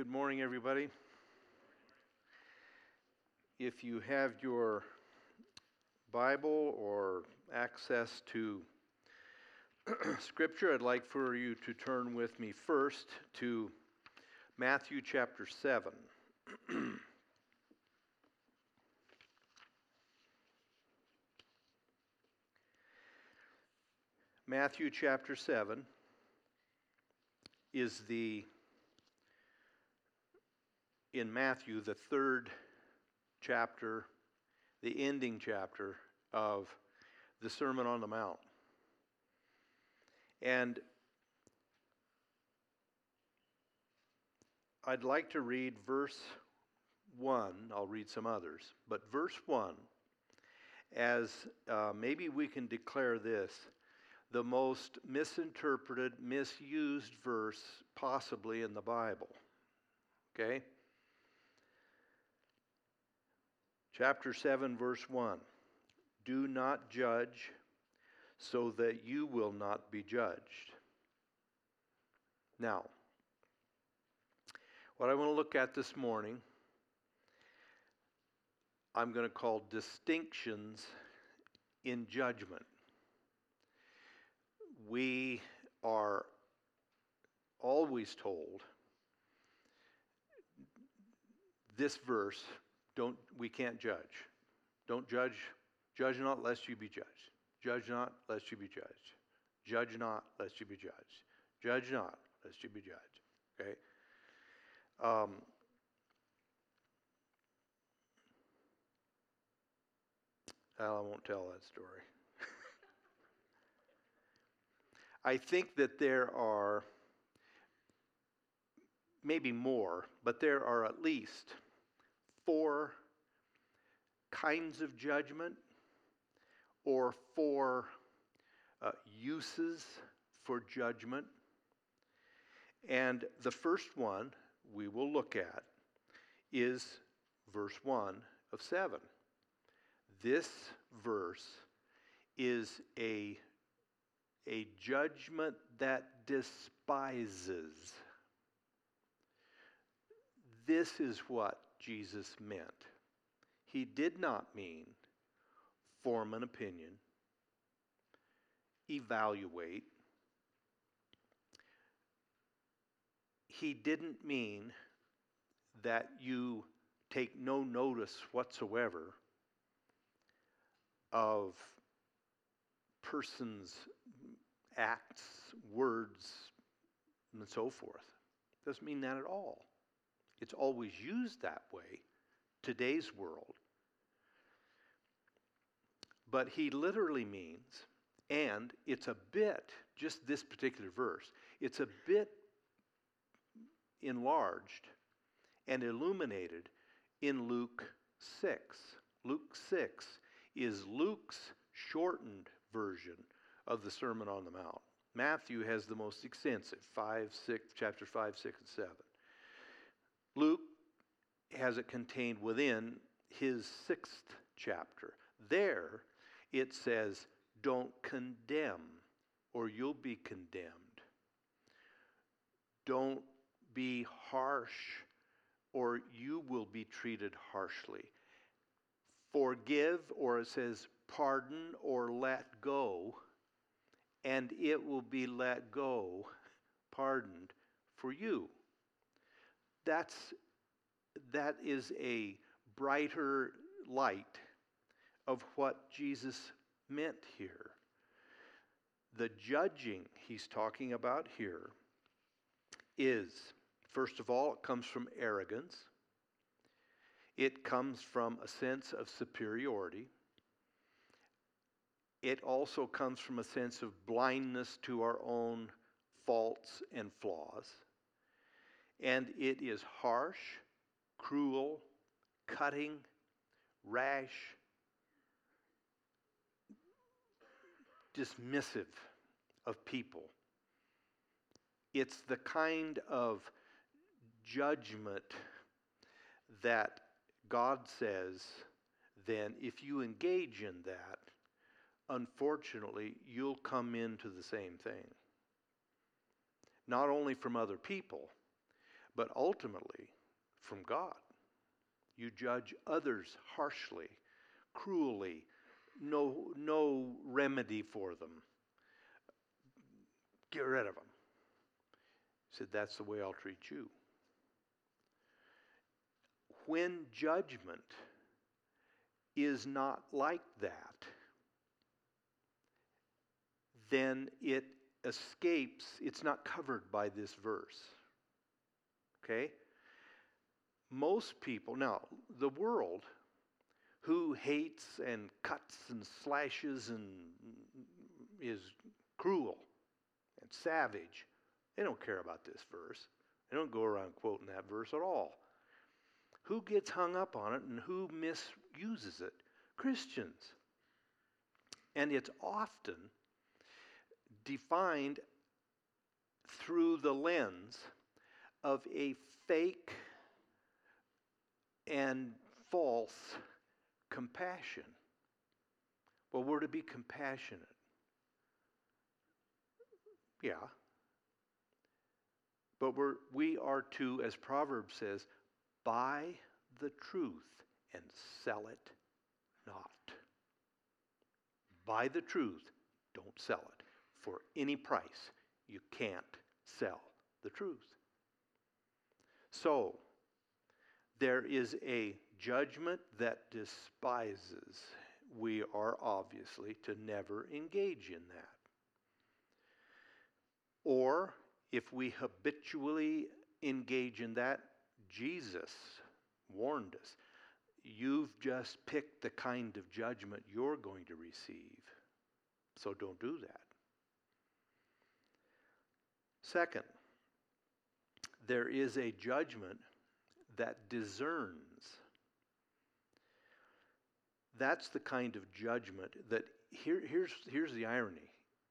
Good morning, everybody. If you have your Bible or access to Scripture, I'd like for you to turn with me first to Matthew chapter 7. Matthew chapter 7 is the, in Matthew, the third chapter, the ending chapter of the Sermon on the Mount. And I'd like to read verse 1. I'll read some others. But verse 1, as uh, maybe we can declare this the most misinterpreted, misused verse possibly in the Bible. Okay? Chapter 7, verse 1 Do not judge so that you will not be judged. Now, what I want to look at this morning, I'm going to call distinctions in judgment we are always told this verse don't we can't judge. Don't judge judge not lest you be judged. Judge not lest you be judged. Judge not lest you be judged. Judge not lest you be judged. Okay? Um, well, I won't tell that story. I think that there are maybe more, but there are at least four kinds of judgment or four uh, uses for judgment. And the first one we will look at is verse 1 of 7. This verse is a a judgment that despises. This is what Jesus meant. He did not mean form an opinion, evaluate. He didn't mean that you take no notice whatsoever of persons acts, words, and so forth. Doesn't mean that at all. It's always used that way, today's world. But he literally means, and it's a bit, just this particular verse, it's a bit enlarged and illuminated in Luke 6. Luke 6 is Luke's shortened version of the Sermon on the Mount. Matthew has the most extensive, five, six, chapter 5, 6, and 7. Luke has it contained within his sixth chapter. There it says, Don't condemn, or you'll be condemned. Don't be harsh, or you will be treated harshly. Forgive, or it says, pardon or let go and it will be let go, pardoned for you. That's, that is a brighter light of what Jesus meant here. The judging he's talking about here is, first of all, it comes from arrogance. It comes from a sense of superiority. It also comes from a sense of blindness to our own faults and flaws. And it is harsh, cruel, cutting, rash, dismissive of people. It's the kind of judgment that God says, then, if you engage in that, unfortunately, you'll come into the same thing. Not only from other people, but ultimately from God. You judge others harshly, cruelly, no, no remedy for them. Get rid of them. He said, That's the way I'll treat you. When judgment is not like that, then it escapes, it's not covered by this verse. Okay? Most people, now, the world who hates and cuts and slashes and is cruel and savage, they don't care about this verse. They don't go around quoting that verse at all. Who gets hung up on it and who misuses it? Christians. And it's often defined through the lens of a fake and false compassion. Well, we're to be compassionate. Yeah. But we're, we are to, as Proverbs says, buy the truth and sell it not. Buy the truth, don't sell it for any price. You can't sell the truth. So, there is a judgment that despises. We are obviously to never engage in that. Or, if we habitually engage in that, Jesus warned us you've just picked the kind of judgment you're going to receive. So don't do that. Second, there is a judgment that discerns. That's the kind of judgment that, here, here's, here's the irony.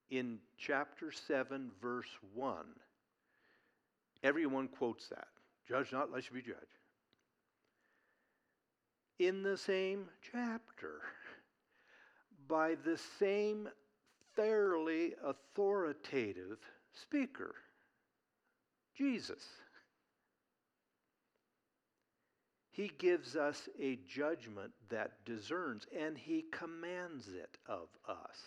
In chapter 7, verse 1, everyone quotes that Judge not, lest you be judged. In the same chapter, by the same fairly authoritative speaker, Jesus. He gives us a judgment that discerns, and he commands it of us.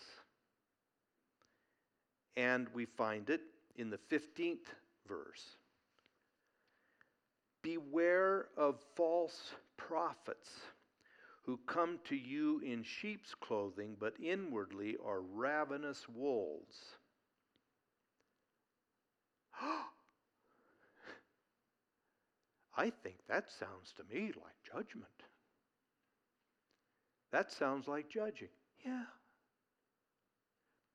And we find it in the 15th verse. Beware of false prophets who come to you in sheep's clothing, but inwardly are ravenous wolves. Oh, I think that sounds to me like judgment. That sounds like judging. Yeah.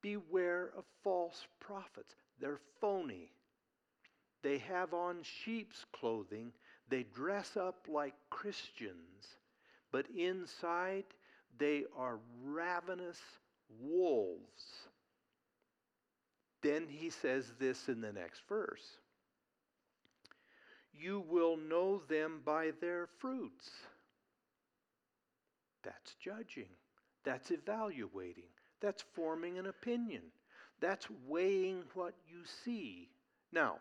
Beware of false prophets. They're phony. They have on sheep's clothing. They dress up like Christians, but inside they are ravenous wolves. Then he says this in the next verse You will know them by their fruits. That's judging, that's evaluating, that's forming an opinion, that's weighing what you see. Now,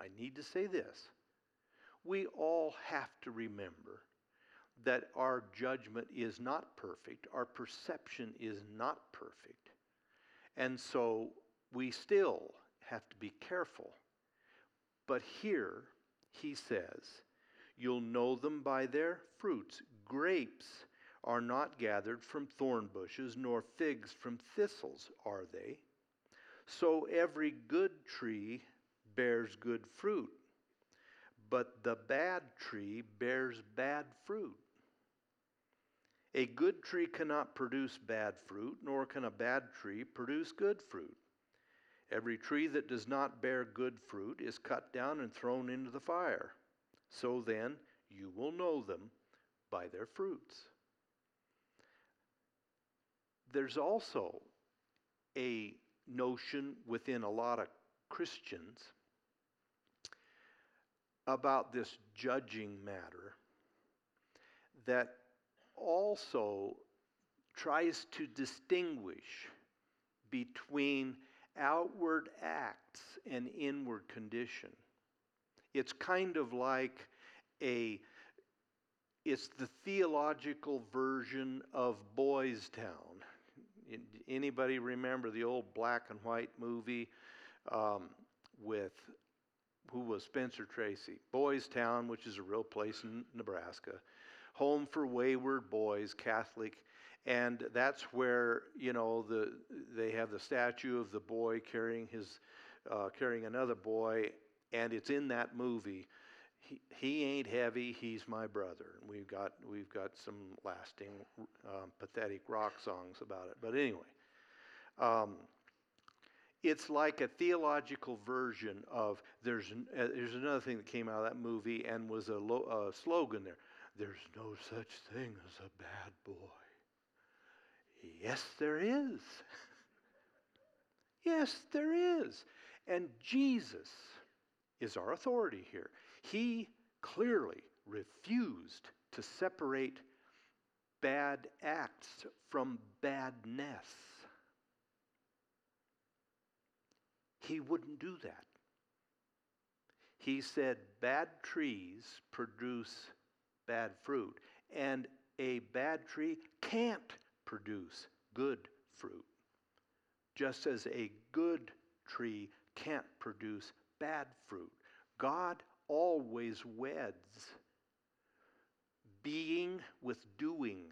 I need to say this. We all have to remember that our judgment is not perfect, our perception is not perfect. And so we still have to be careful. But here he says, You'll know them by their fruits. Grapes are not gathered from thorn bushes, nor figs from thistles, are they? So every good tree bears good fruit, but the bad tree bears bad fruit. A good tree cannot produce bad fruit, nor can a bad tree produce good fruit. Every tree that does not bear good fruit is cut down and thrown into the fire. So then you will know them by their fruits. There's also a notion within a lot of Christians about this judging matter that also tries to distinguish between outward acts and inward condition. It's kind of like a it's the theological version of Boys Town. Anybody remember the old black and white movie um, with who was Spencer Tracy? Boys Town, which is a real place in Nebraska, home for wayward boys, Catholic, and that's where you know the they have the statue of the boy carrying his uh, carrying another boy, and it's in that movie. He, he ain't heavy. He's my brother. We've got we've got some lasting, um, pathetic rock songs about it. But anyway, um, it's like a theological version of there's uh, there's another thing that came out of that movie and was a, lo, a slogan there. There's no such thing as a bad boy. Yes, there is. yes, there is. And Jesus is our authority here. He clearly refused to separate bad acts from badness. He wouldn't do that. He said bad trees produce bad fruit, and a bad tree can't produce good fruit, just as a good tree can't produce bad fruit. God always weds being with doing.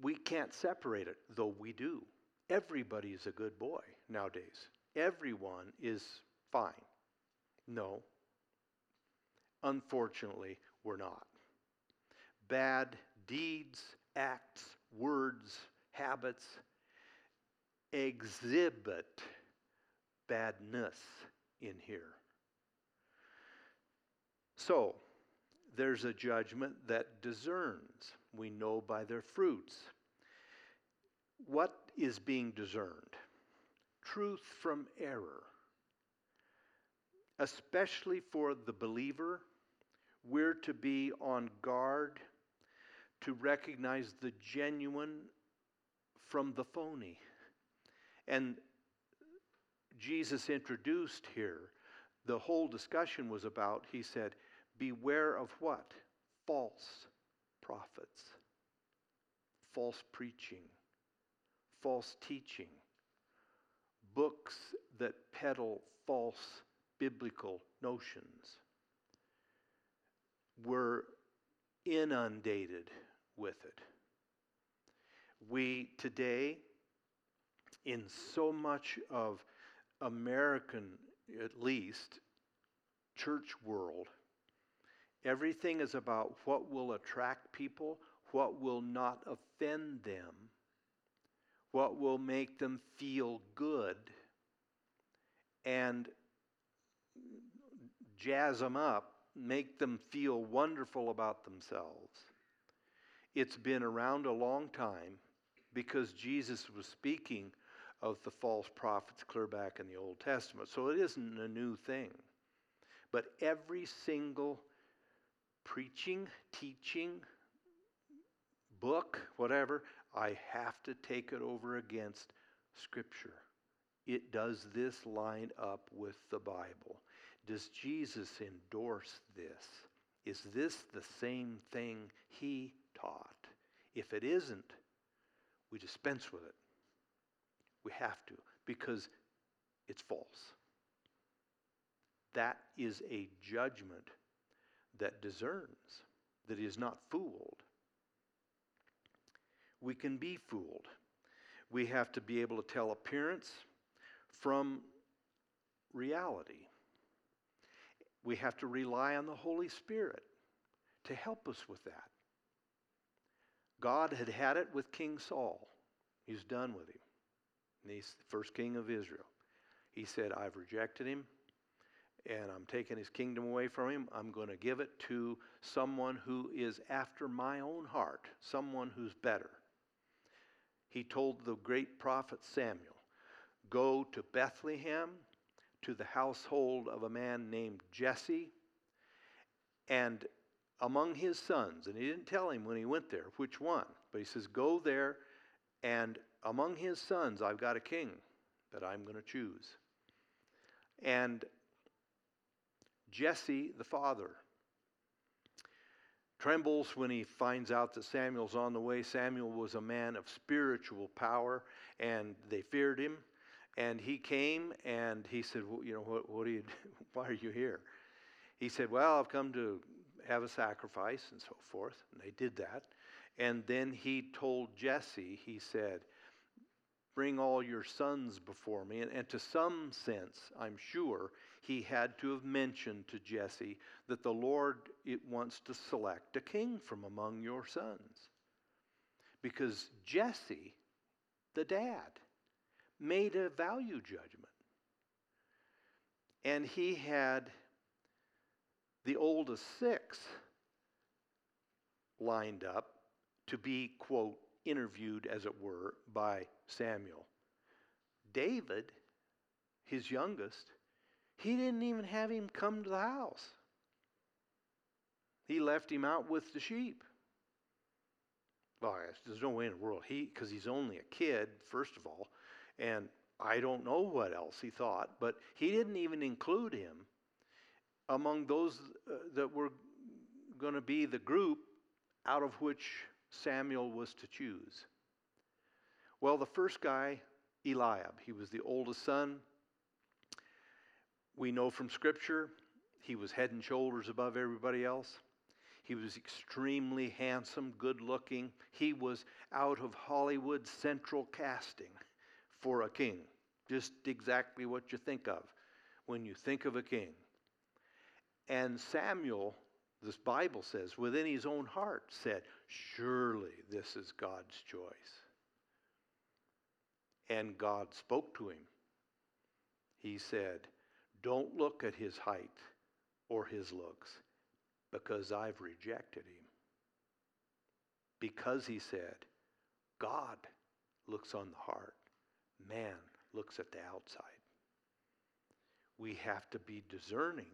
We can't separate it, though we do. Everybody's a good boy nowadays. Everyone is fine. No. Unfortunately, we're not. Bad deeds, acts, words, habits exhibit badness in here. So, there's a judgment that discerns. We know by their fruits. What is being discerned? Truth from error. Especially for the believer, we're to be on guard to recognize the genuine from the phony. And Jesus introduced here, the whole discussion was about, he said, beware of what? False prophets, false preaching, false teaching, books that peddle false biblical notions. We're inundated with it. We today, in so much of American, at least, church world, everything is about what will attract people, what will not offend them, what will make them feel good, and jazz them up, make them feel wonderful about themselves. It's been around a long time because Jesus was speaking of the false prophets clear back in the Old Testament. So it isn't a new thing. But every single preaching, teaching, book, whatever, I have to take it over against Scripture. It does this line up with the Bible. Does Jesus endorse this? Is this the same thing he taught? If it isn't, we dispense with it. We have to, because it's false. That is a judgment that discerns, that is not fooled. We can be fooled. We have to be able to tell appearance from reality. We have to rely on the Holy Spirit to help us with that. God had had it with King Saul. He's done with him. And he's the first king of Israel. He said, I've rejected him and I'm taking his kingdom away from him. I'm going to give it to someone who is after my own heart, someone who's better. He told the great prophet Samuel, Go to Bethlehem, to the household of a man named Jesse, and among his sons, and he didn't tell him when he went there which one, but he says, Go there, and among his sons, I've got a king that I'm going to choose. And Jesse, the father, trembles when he finds out that Samuel's on the way. Samuel was a man of spiritual power, and they feared him. And he came and he said, well, You know, what, what are you, why are you here? He said, Well, I've come to have a sacrifice and so forth. And they did that. And then he told Jesse, He said, Bring all your sons before me. And, and to some sense, I'm sure, he had to have mentioned to Jesse that the Lord it wants to select a king from among your sons. Because Jesse, the dad, made a value judgment. And he had the oldest six lined up to be, quote, interviewed, as it were, by Samuel. David, his youngest, he didn't even have him come to the house. He left him out with the sheep. Well, there's no way in the world he, because he's only a kid, first of all, and I don't know what else he thought, but he didn't even include him among those uh, that were going to be the group out of which Samuel was to choose. Well, the first guy, Eliab, he was the oldest son. We know from Scripture he was head and shoulders above everybody else. He was extremely handsome, good looking. He was out of Hollywood central casting for a king. Just exactly what you think of when you think of a king. And Samuel, this Bible says, within his own heart said, Surely this is God's choice. And God spoke to him. He said, Don't look at his height or his looks, because I've rejected him. Because he said, God looks on the heart, man looks at the outside. We have to be discerning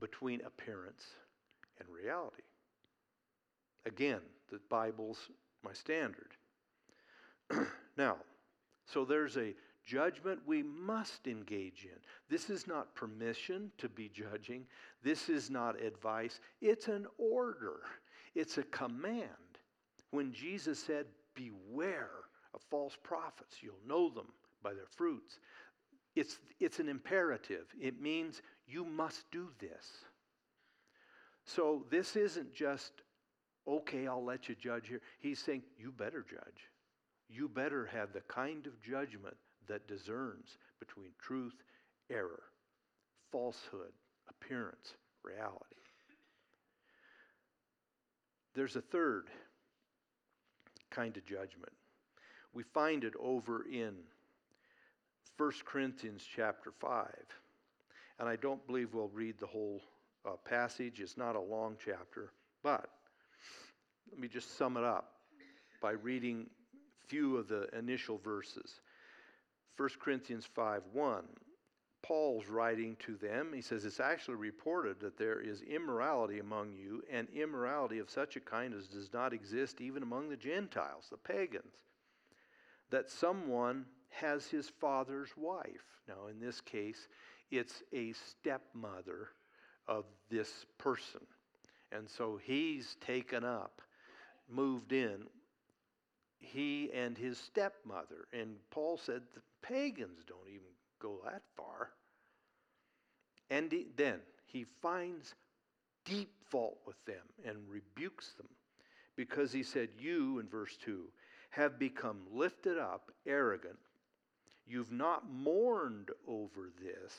between appearance and reality. Again, the Bible's my standard. now, so there's a judgment we must engage in. This is not permission to be judging, this is not advice, it's an order, it's a command. When Jesus said, Beware of false prophets, you'll know them by their fruits. It's, it's an imperative. It means you must do this. So this isn't just, okay, I'll let you judge here. He's saying, you better judge. You better have the kind of judgment that discerns between truth, error, falsehood, appearance, reality. There's a third kind of judgment. We find it over in 1 Corinthians chapter 5. And I don't believe we'll read the whole uh, passage. It's not a long chapter. But let me just sum it up by reading a few of the initial verses. 1 Corinthians 5 1. Paul's writing to them. He says, It's actually reported that there is immorality among you, and immorality of such a kind as does not exist even among the Gentiles, the pagans, that someone has his father's wife. Now, in this case, it's a stepmother of this person. And so he's taken up, moved in, he and his stepmother. And Paul said the pagans don't even go that far. And he, then he finds deep fault with them and rebukes them because he said, You, in verse 2, have become lifted up, arrogant, You've not mourned over this,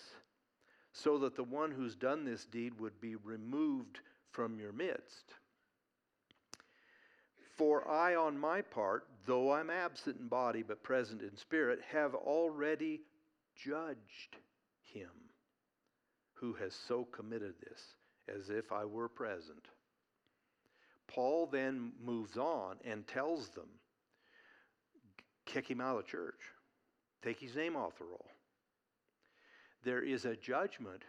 so that the one who's done this deed would be removed from your midst. For I, on my part, though I'm absent in body but present in spirit, have already judged him who has so committed this, as if I were present. Paul then moves on and tells them, kick him out of the church. Take his name off the roll. There is a judgment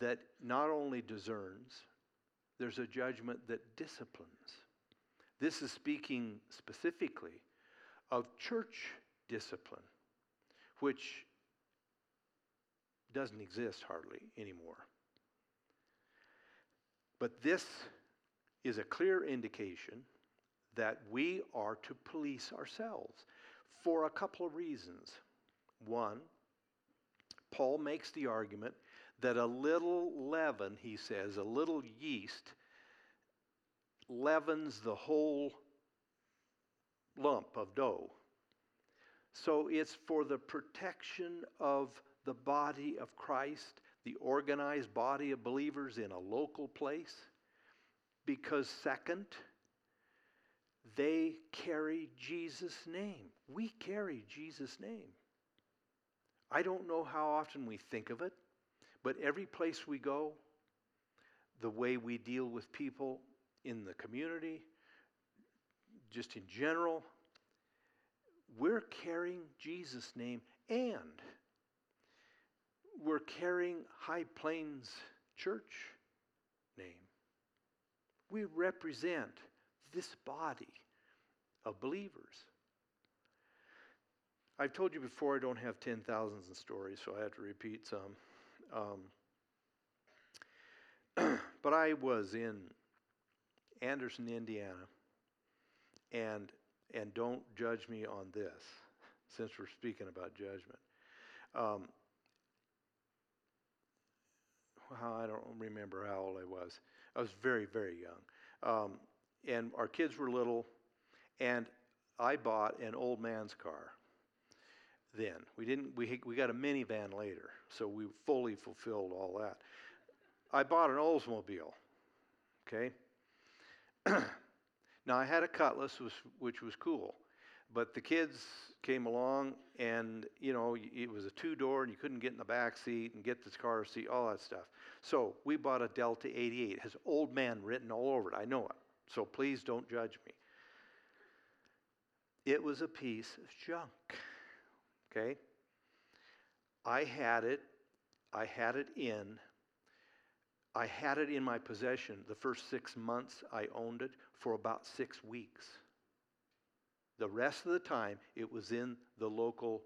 that not only discerns, there's a judgment that disciplines. This is speaking specifically of church discipline, which doesn't exist hardly anymore. But this is a clear indication that we are to police ourselves for a couple of reasons. One, Paul makes the argument that a little leaven, he says, a little yeast leavens the whole lump of dough. So it's for the protection of the body of Christ, the organized body of believers in a local place. Because, second, they carry Jesus' name. We carry Jesus' name. I don't know how often we think of it, but every place we go, the way we deal with people in the community, just in general, we're carrying Jesus' name and we're carrying High Plains Church name. We represent this body of believers. I've told you before I don't have 10,000s in stories, so I have to repeat some. Um, but I was in Anderson, Indiana, and and don't judge me on this, since we're speaking about judgment. Um, well, I don't remember how old I was. I was very, very young. Um, and our kids were little, and I bought an old man's car then. We didn't we we got a minivan later, so we fully fulfilled all that. I bought an Oldsmobile. Okay? now I had a Cutlass which, which was cool. But the kids came along and you know it was a two door and you couldn't get in the back seat and get the car seat all that stuff so we bought a delta 88 it has old man written all over it i know it so please don't judge me it was a piece of junk okay i had it i had it in i had it in my possession the first six months i owned it for about six weeks the rest of the time, it was in the local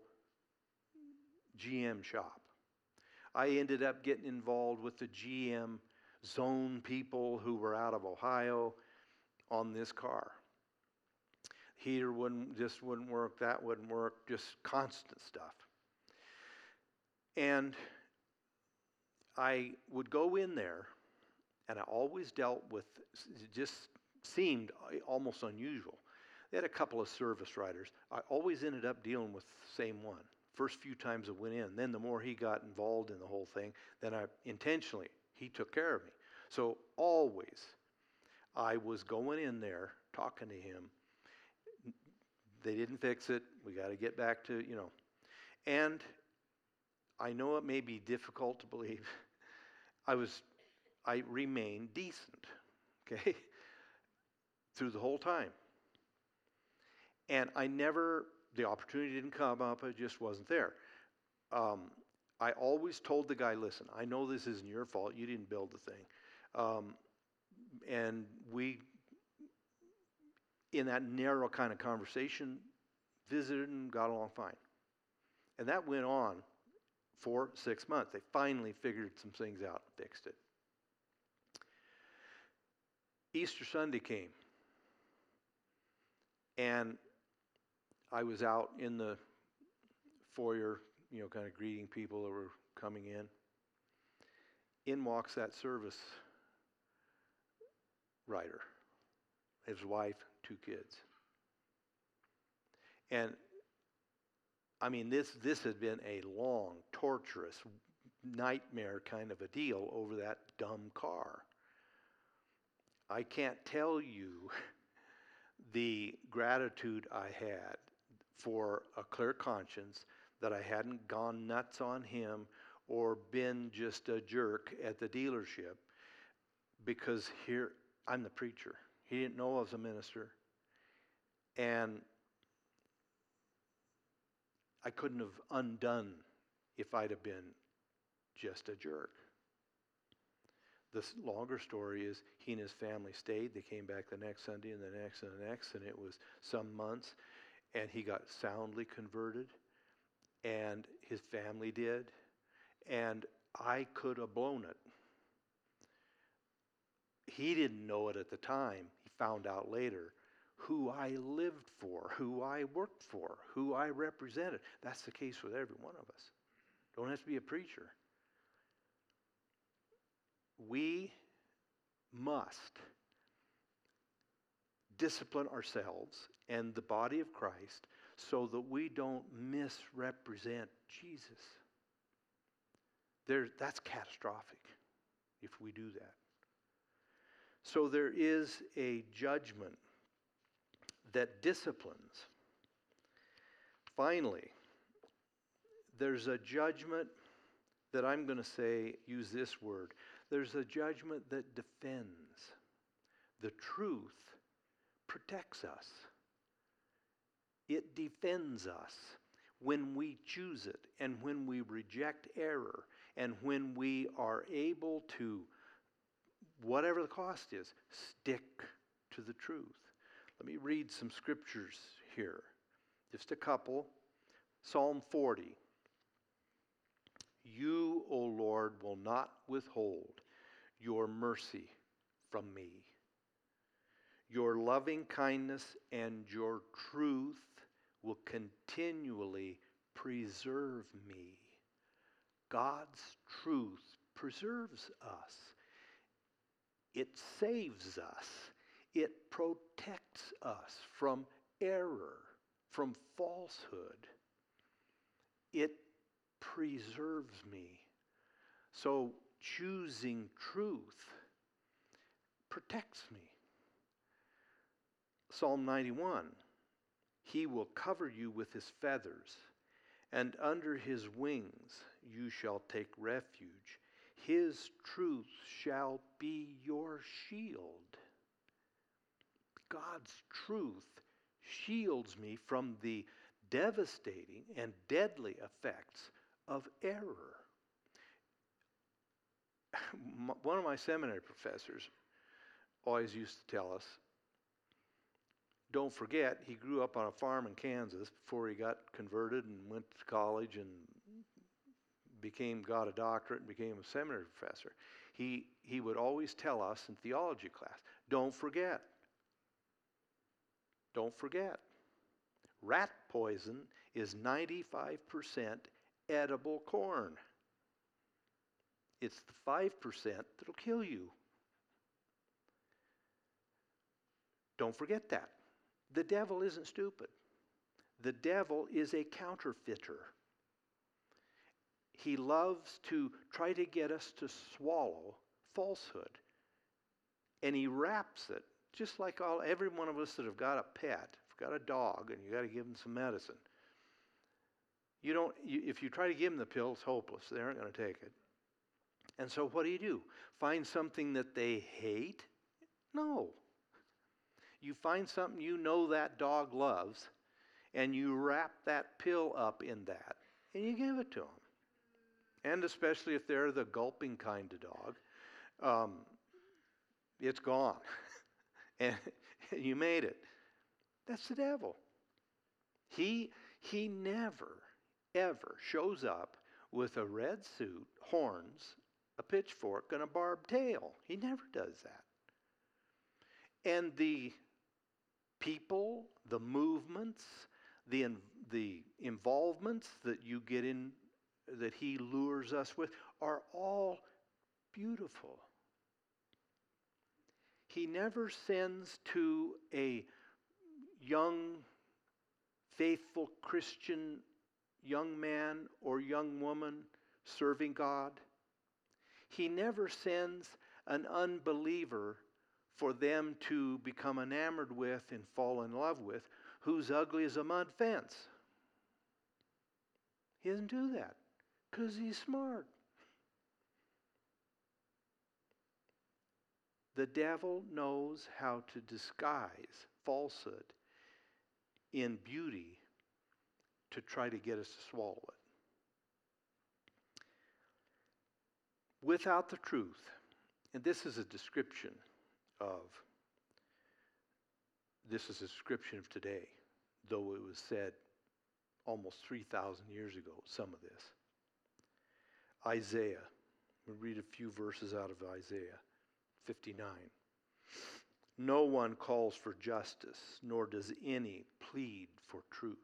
GM shop. I ended up getting involved with the GM zone people who were out of Ohio on this car. Heater wouldn't just wouldn't work, that wouldn't work, just constant stuff. And I would go in there, and I always dealt with, it just seemed uh, almost unusual. They had a couple of service riders. I always ended up dealing with the same one. First few times I went in, then the more he got involved in the whole thing, then I intentionally he took care of me. So always I was going in there talking to him. They didn't fix it. We got to get back to, you know. And I know it may be difficult to believe. I was I remained decent, okay? Through the whole time. And I never, the opportunity didn't come up, it just wasn't there. Um, I always told the guy, listen, I know this isn't your fault. You didn't build the thing. Um, and we, in that narrow kind of conversation, visited and got along fine. And that went on for six months. They finally figured some things out and fixed it. Easter Sunday came. And I was out in the foyer, you know, kind of greeting people that were coming in. In walks that service writer, his wife, two kids. And I mean, this, this had been a long, torturous, nightmare kind of a deal over that dumb car. I can't tell you the gratitude I had for a clear conscience that I hadn't gone nuts on him or been just a jerk at the dealership because here I'm the preacher. He didn't know I was a minister. And I couldn't have undone if I'd have been just a jerk. The longer story is he and his family stayed. They came back the next Sunday and the next and the next, and it was some months and he got soundly converted, and his family did, and I could have blown it. He didn't know it at the time. He found out later who I lived for, who I worked for, who I represented. That's the case with every one of us. Don't have to be a preacher. We must discipline ourselves and the body of Christ so that we don't misrepresent Jesus. There, that's catastrophic if we do that. So there is a judgment that disciplines. Finally, there's a judgment that I'm going to say, use this word. There's a judgment that defends. The truth protects us, it defends us when we choose it and when we reject error and when we are able to, whatever the cost is, stick to the truth. Let me read some scriptures here, just a couple. Psalm 40. You, O Lord, will not withhold your mercy from me. Your loving kindness and your truth will continually preserve me. God's truth preserves us, it saves us, it protects us from error, from falsehood. It preserves me. So choosing truth protects me. Psalm 91 He will cover you with his feathers, and under his wings you shall take refuge. His truth shall be your shield. God's truth shields me from the devastating and deadly effects of error. One of my seminary professors always used to tell us don't forget, he grew up on a farm in Kansas before he got converted and went to college and became, got a doctorate and became a seminary professor. He, he would always tell us in theology class don't forget. Don't forget. Rat poison is 95% edible corn. It's the 5% that'll kill you. Don't forget that. The devil isn't stupid. The devil is a counterfeiter. He loves to try to get us to swallow falsehood. And he wraps it, just like all every one of us that have got a pet, got a dog, and you got to give them some medicine. You don't, you, if you try to give them the pill, it's hopeless. They aren't going to take it. And so what do you do? Find something that they hate? No. You find something you know that dog loves, and you wrap that pill up in that, and you give it to them. And especially if they're the gulping kind of dog, um, it's gone. and you made it. That's the devil. He, he never, ever shows up with a red suit, horns, a pitchfork, and a barbed tail. He never does that. And the people, the movements, the, the involvements that you get in, that he lures us with, are all beautiful. He never sends to a young, faithful Christian young man or young woman serving God. He never sends an unbeliever for them to become enamored with and fall in love with who's ugly as a mud fence. He doesn't do that because he's smart. The devil knows how to disguise falsehood in beauty to try to get us to swallow it. Without the truth, and this is a description of, this is a description of today, though it was said almost 3,000 years ago, some of this. Isaiah. We'll read a few verses out of Isaiah 59. No one calls for justice, nor does any plead for truth.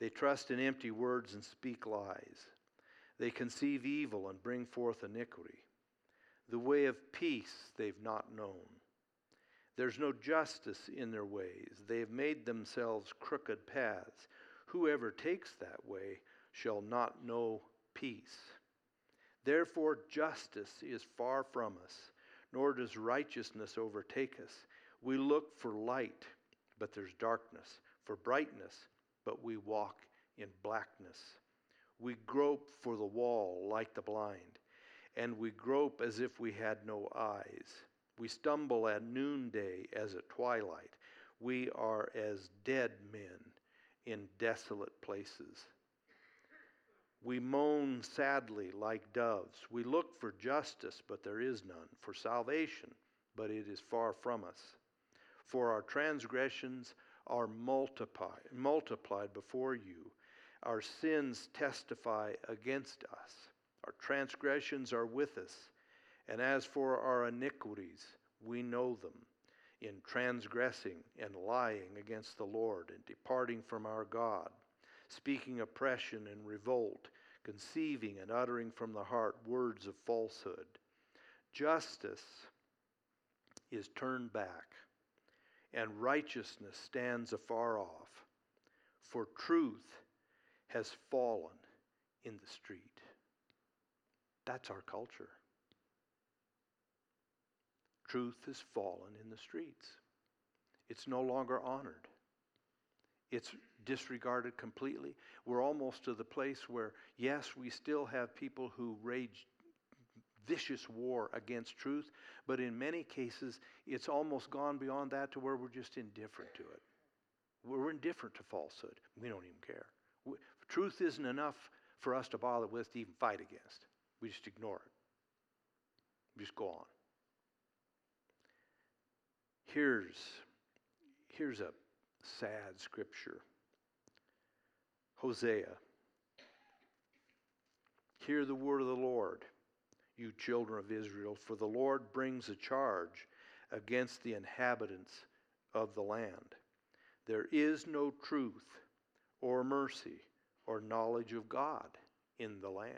They trust in empty words and speak lies. They conceive evil and bring forth iniquity. The way of peace they've not known. There's no justice in their ways. They have made themselves crooked paths. Whoever takes that way shall not know peace. Therefore, justice is far from us, nor does righteousness overtake us. We look for light, but there's darkness, for brightness, but we walk in blackness. We grope for the wall like the blind, and we grope as if we had no eyes. We stumble at noonday as at twilight. We are as dead men in desolate places. We moan sadly like doves. We look for justice, but there is none, for salvation, but it is far from us. For our transgressions are multiplied, multiplied before you. Our sins testify against us. Our transgressions are with us. And as for our iniquities, we know them in transgressing and lying against the Lord and departing from our God, speaking oppression and revolt, conceiving and uttering from the heart words of falsehood. Justice is turned back, and righteousness stands afar off, for truth has fallen in the street. That's our culture. Truth has fallen in the streets. It's no longer honored. It's disregarded completely. We're almost to the place where, yes, we still have people who rage vicious war against truth, but in many cases, it's almost gone beyond that to where we're just indifferent to it. We're indifferent to falsehood. We don't even care. Truth isn't enough for us to bother with to even fight against. We just ignore it. We just go on. Here's, here's a sad scripture Hosea. Hear the word of the Lord, you children of Israel, for the Lord brings a charge against the inhabitants of the land. There is no truth or mercy or knowledge of God in the land.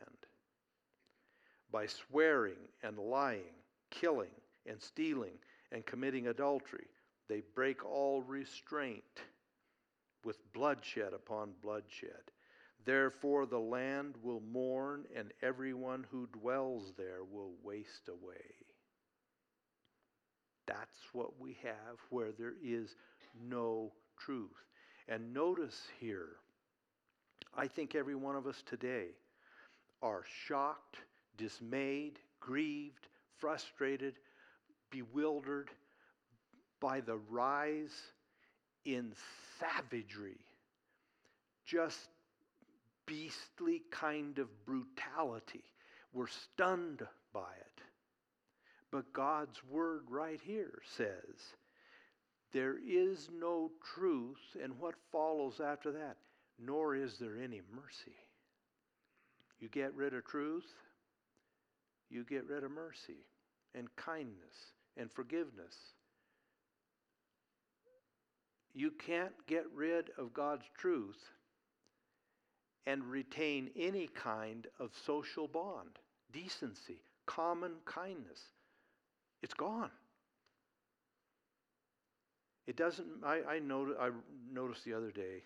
By swearing and lying, killing and stealing and committing adultery, they break all restraint with bloodshed upon bloodshed. Therefore, the land will mourn, and everyone who dwells there will waste away. That's what we have where there is no truth. And notice here, I think every one of us today are shocked, dismayed, grieved, frustrated, bewildered by the rise in savagery, just beastly kind of brutality. We're stunned by it. But God's word right here says, there is no truth, and what follows after that? Nor is there any mercy. You get rid of truth, you get rid of mercy and kindness and forgiveness. You can't get rid of God's truth and retain any kind of social bond, decency, common kindness. It's gone. It doesn't, I, I, noticed, I noticed the other day,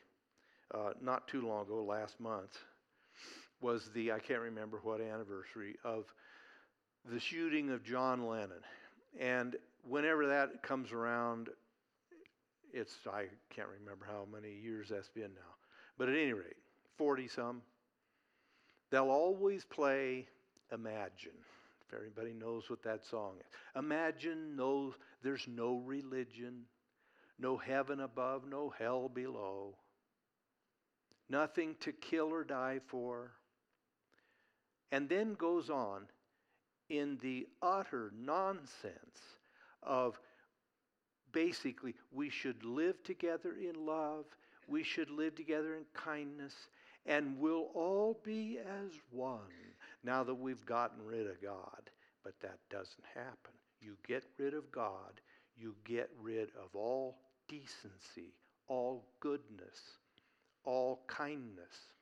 uh, not too long ago, last month, was the, I can't remember what anniversary, of the shooting of John Lennon. And whenever that comes around, it's, I can't remember how many years that's been now. But at any rate, 40 some, they'll always play Imagine. If everybody knows what that song is. Imagine no, there's no religion, no heaven above, no hell below, nothing to kill or die for. And then goes on in the utter nonsense of basically we should live together in love, we should live together in kindness, and we'll all be as one. now that we've gotten rid of God. But that doesn't happen. You get rid of God, you get rid of all decency, all goodness, all kindness,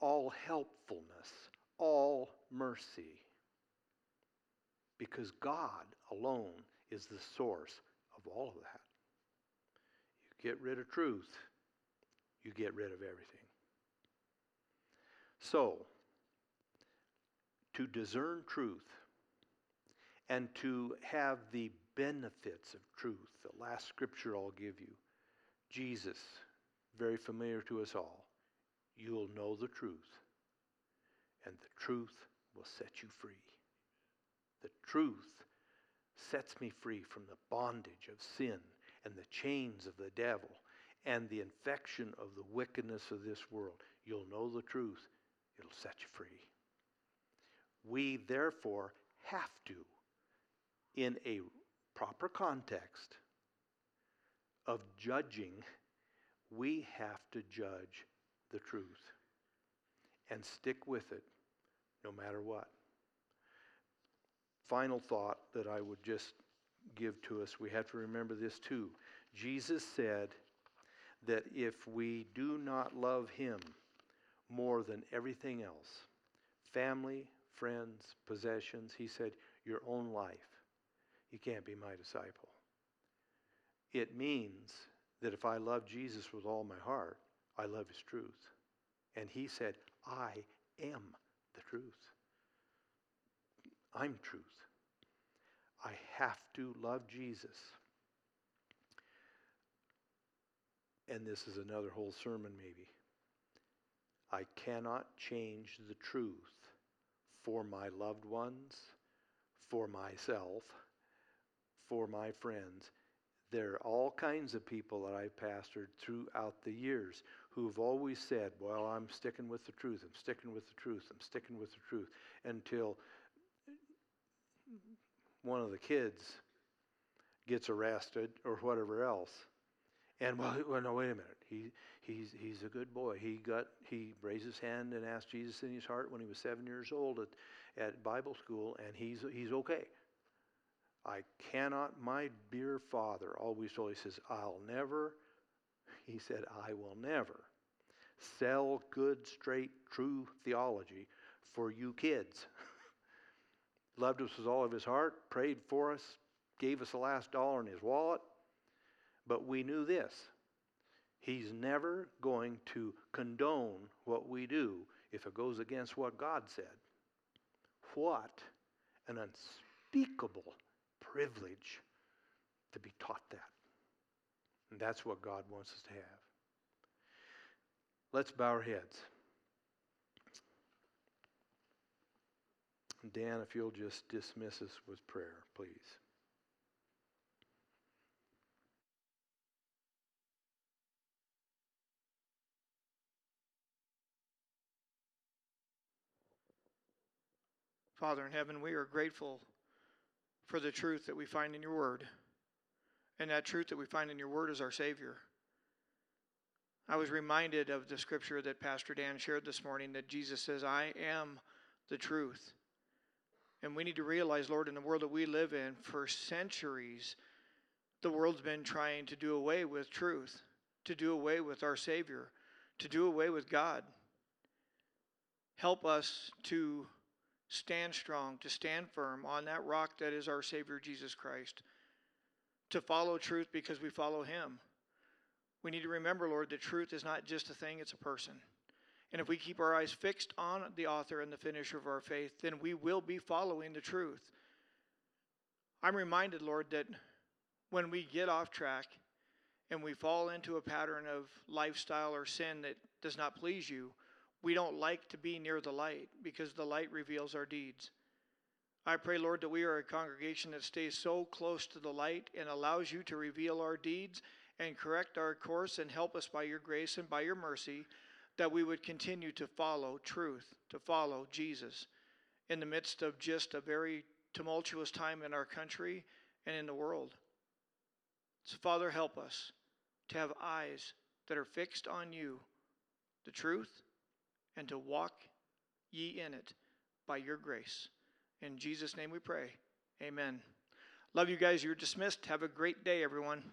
all helpfulness, all mercy. Because God alone is the source of all of that. You get rid of truth, you get rid of everything. So, to discern truth and to have the benefits of truth, the last scripture I'll give you, Jesus, very familiar to us all, you'll know the truth, and the truth will set you free. The truth sets me free from the bondage of sin and the chains of the devil and the infection of the wickedness of this world. You'll know the truth, it'll set you free. We therefore have to, in a proper context of judging, we have to judge the truth and stick with it no matter what. Final thought that I would just give to us we have to remember this too. Jesus said that if we do not love Him more than everything else, family, friends, possessions, He said, your own life, you can't be my disciple. It means that if I love Jesus with all my heart, I love His truth. And He said, I am the truth. I'm truth. I have to love Jesus. And this is another whole sermon, maybe. I cannot change the truth for my loved ones, for myself, for my friends. There are all kinds of people that I've pastored throughout the years who've always said, Well, I'm sticking with the truth, I'm sticking with the truth, I'm sticking with the truth, until one of the kids gets arrested or whatever else. And well, well, no, wait a minute. He, he's, he's a good boy. He got he raised his hand and asked Jesus in his heart when he was seven years old at, at Bible school, and he's he's okay. I cannot. My dear father always told. He says, "I'll never." He said, "I will never sell good, straight, true theology for you kids." Loved us with all of his heart, prayed for us, gave us the last dollar in his wallet. But we knew this He's never going to condone what we do if it goes against what God said. What an unspeakable privilege to be taught that. And that's what God wants us to have. Let's bow our heads. Dan, if you'll just dismiss us with prayer, please. Father in heaven, we are grateful for the truth that we find in your word. And that truth that we find in your word is our Savior. I was reminded of the scripture that Pastor Dan shared this morning that Jesus says, I am the truth. And we need to realize, Lord, in the world that we live in, for centuries, the world's been trying to do away with truth, to do away with our Savior, to do away with God. Help us to stand strong, to stand firm on that rock that is our Savior, Jesus Christ, to follow truth because we follow Him. We need to remember, Lord, that truth is not just a thing, it's a person. And if we keep our eyes fixed on the author and the finisher of our faith, then we will be following the truth. I'm reminded, Lord, that when we get off track and we fall into a pattern of lifestyle or sin that does not please you, we don't like to be near the light because the light reveals our deeds. I pray, Lord, that we are a congregation that stays so close to the light and allows you to reveal our deeds and correct our course and help us by your grace and by your mercy that we would continue to follow truth, to follow Jesus in the midst of just a very tumultuous time in our country and in the world. So, Father, help us to have eyes that are fixed on you, the truth, and to walk ye in it by your grace. In Jesus' name we pray. Amen. Love you guys. You're dismissed. Have a great day, everyone.